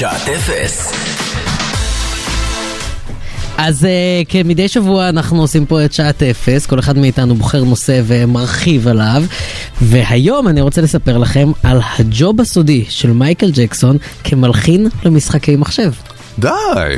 שעת אפס. אז uh, כמדי שבוע אנחנו עושים פה את שעת אפס, כל אחד מאיתנו בוחר נושא ומרחיב עליו, והיום אני רוצה לספר לכם על הג'וב הסודי של מייקל ג'קסון כמלחין למשחקי מחשב. די.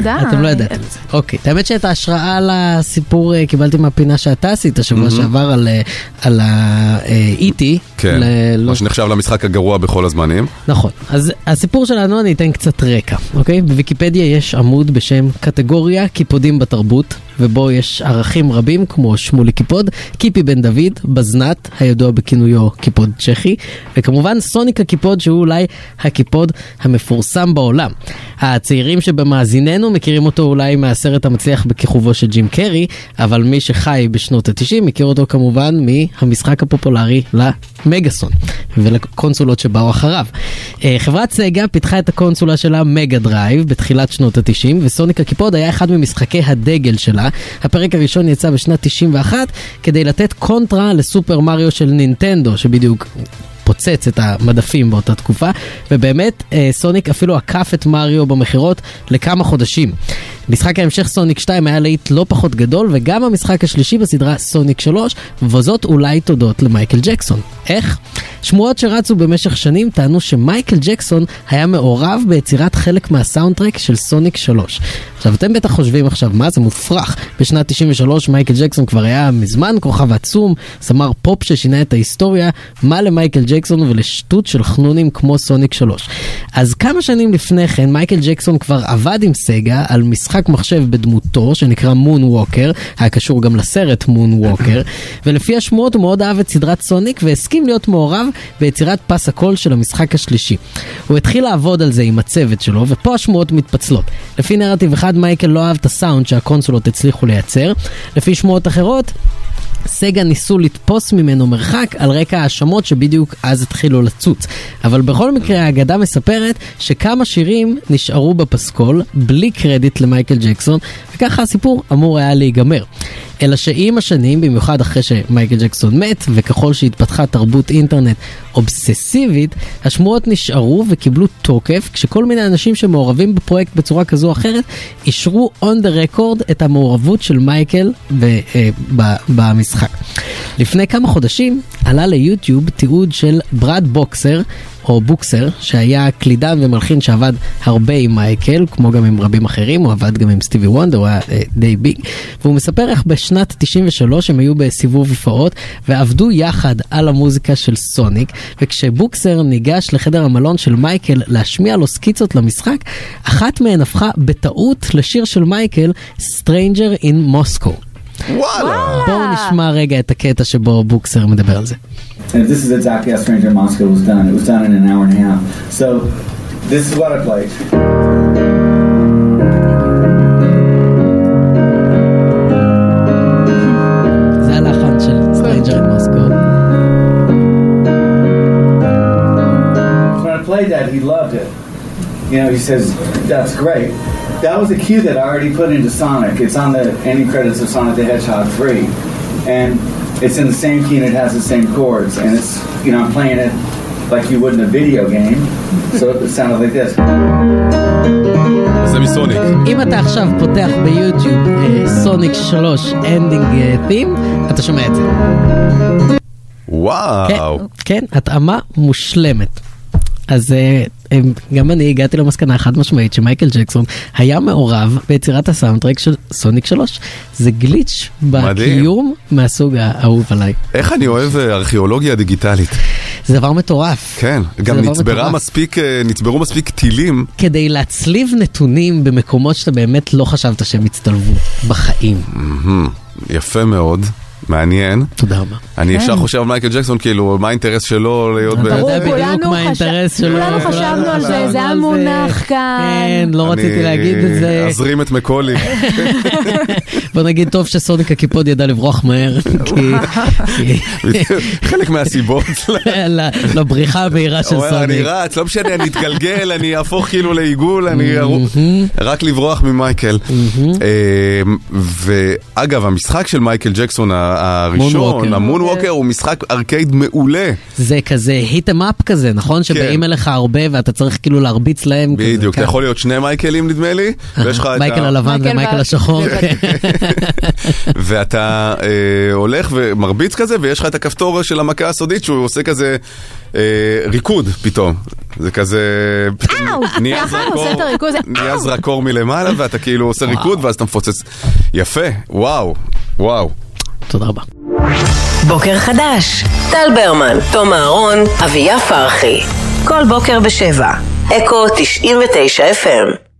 די. אתם לא ידעתם את זה. אוקיי, האמת שאת ההשראה לסיפור אה, קיבלתי מהפינה שאתה עשית שבוע שעבר על, אה, על ה-E.T. כן, מה שנחשב למשחק הגרוע בכל הזמנים. נכון, אז הסיפור שלנו אני אתן קצת רקע, אוקיי? בוויקיפדיה יש עמוד בשם קטגוריה קיפודים בתרבות, ובו יש ערכים רבים כמו שמולי קיפוד, קיפי בן דוד, בזנת, הידוע בכינויו קיפוד צ'כי, וכמובן סוניק הקיפוד שהוא אולי הקיפוד המפורסם בעולם. הצעירים שבמאזיננו מכירים אותו אולי מהסרט המצליח בכיכובו של ג'ים קרי, אבל מי שחי בשנות ה-90 מכיר אותו כמובן מהמשחק הפופולרי למגאסון ולקונסולות שבאו אחריו. אה, חברת סגה פיתחה את הקונסולה שלה מגה דרייב בתחילת שנות ה-90 וסוניק הקיפוד היה אחד ממשחקי הדגל שלה. הפרק הראשון יצא בשנת 91 כדי לתת קונטרה לסופר מריו של נינטנדו שבדיוק פוצץ את המדפים באותה תקופה, ובאמת אה, סוניק אפילו עקף את מריו במכירות לכמה חודשים. משחק ההמשך סוניק 2 היה להיט לא פחות גדול, וגם המשחק השלישי בסדרה סוניק 3, וזאת אולי תודות למייקל ג'קסון. איך? שמועות שרצו במשך שנים טענו שמייקל ג'קסון היה מעורב ביצירת חלק מה soundtrack של סוניק 3. עכשיו אתם בטח חושבים עכשיו, מה זה מופרך? בשנת 93 מייקל ג'קסון כבר היה מזמן כוכב עצום, זמר פופ ששינה את ההיסטוריה, מה למייקל ג'קסון ולשטויות של חנונים כמו סוניק 3. אז כמה שנים לפני כן מייקל ג'קסון כבר עבד עם סגה על משחק מחשב בדמותו שנקרא Moonwalker, היה קשור גם לסרט Moonwalker, ולפי השמועות הוא מאוד אהב את סדרת סוניק והסכים להיות מעורב ביצירת פס הקול של המשחק השלישי. הוא התחיל לעבוד על זה עם הצוות שלו, ופה השמועות מתפצלות. לפי נרטיב אחד מייקל לא אהב את הסאונד שהקונסולות הצליחו לייצר, לפי שמועות אחרות סגה ניסו לתפוס ממנו מרחק על רקע האשמות שבדיוק אז התחילו לצוץ. אבל בכל מקרה האגדה מספרת שכמה שירים נשארו בפסקול בלי קרדיט למייקל ג'קסון וככה הסיפור אמור היה להיגמר. אלא שעם השנים, במיוחד אחרי שמייקל ג'קסון מת, וככל שהתפתחה תרבות אינטרנט אובססיבית, השמועות נשארו וקיבלו תוקף, כשכל מיני אנשים שמעורבים בפרויקט בצורה כזו או אחרת, אישרו on the record את המעורבות של מייקל ב, אה, ב, במשחק. לפני כמה חודשים עלה ליוטיוב תיעוד של ברד בוקסר, או בוקסר, שהיה קלידן ומלחין שעבד הרבה עם מייקל, כמו גם עם רבים אחרים, הוא עבד גם עם סטיבי וונדר, הוא היה אה, די ביג, והוא מספר איך בשנת 93 הם היו בסיבוב הופעות ועבדו יחד על המוזיקה של סוניק, וכשבוקסר ניגש לחדר המלון של מייקל להשמיע לו סקיצות למשחק, אחת מהן הפכה בטעות לשיר של מייקל, Stranger in Moscow. וואלה. בואו נשמע רגע את הקטע שבו בוקסר מדבר על זה. And this is exactly how Stranger in Moscow was done. It was done in an hour and a half. So this is what I played. זה הלחן של Stranger in Moscow. When I played that, he loved it. You know, he says, that's great. That was a cue that I already put into Sonic. It's on the ending credits of Sonic the Hedgehog 3. And it's in the same key and it has the same chords. And it's, you know, I'm playing it like you would in a video game. So it sounded like this. זה מסוניק. אם אתה עכשיו פותח ביוטיוב סוניק 3 ending theme, אתה שומע את זה. כן, וואו. כן, התאמה מושלמת. אז אה, גם אני הגעתי למסקנה חד משמעית שמייקל ג'קסון היה מעורב ביצירת ה soundtrack של סוניק 3. זה גליץ' בקיום מהסוג האהוב עליי. איך אני אוהב אה, ארכיאולוגיה דיגיטלית. זה דבר מטורף. כן, גם נצברה. מספיק, אה, נצברו מספיק טילים. כדי להצליב נתונים במקומות שאתה באמת לא חשבת שהם יצטלבו בחיים. מהמם, יפה מאוד, מעניין. תודה רבה. אני ישר חושב על מייקל ג'קסון, כאילו, מה האינטרס שלו להיות ב... אתה יודע ברור, בדיוק כולנו מה חש- האינטרס שלו. כולנו חשבנו על זה, זה היה מונח כאן. כן, לא רציתי להגיד את זה. אזרים את מקולי. בוא נגיד טוב שסוניק הקיפוד ידע לברוח מהר, כי... חלק מהסיבות. לבריחה המהירה של הוא אומר, אני סוניק. רץ, לא משנה, אני אתגלגל, אני אהפוך כאילו לעיגול, אני. רק לברוח ממייקל. אה, ואגב, המשחק של מייקל ג'קסון, הראשון. המון ווקר, הוא משחק ארקייד מעולה. זה כזה היט em אפ כזה, נכון? שבאים אליך הרבה ואתה צריך כאילו להרביץ להם. כזה, כן. בדיוק, אתה. יכול להיות שני מייקלים נדמה לי, ויש לך את מייקל ה... הלבן מייקל ומייקל וה- השחור. ואתה אה, הולך ומרביץ כזה, ויש לך את הכפתור של המכה הסודית שהוא עושה כזה אה, ריקוד פתאום. זה כזה... נהיה. זרקור מלמעלה, ואתה כאילו עושה ריקוד, ואז אתה מפוצץ. יפה, וואו, וואו. תודה רבה. בוקר חדש, טל ברמן, תום אהרון, אביה פרחי. כל בוקר בשבע. אקו 99 FM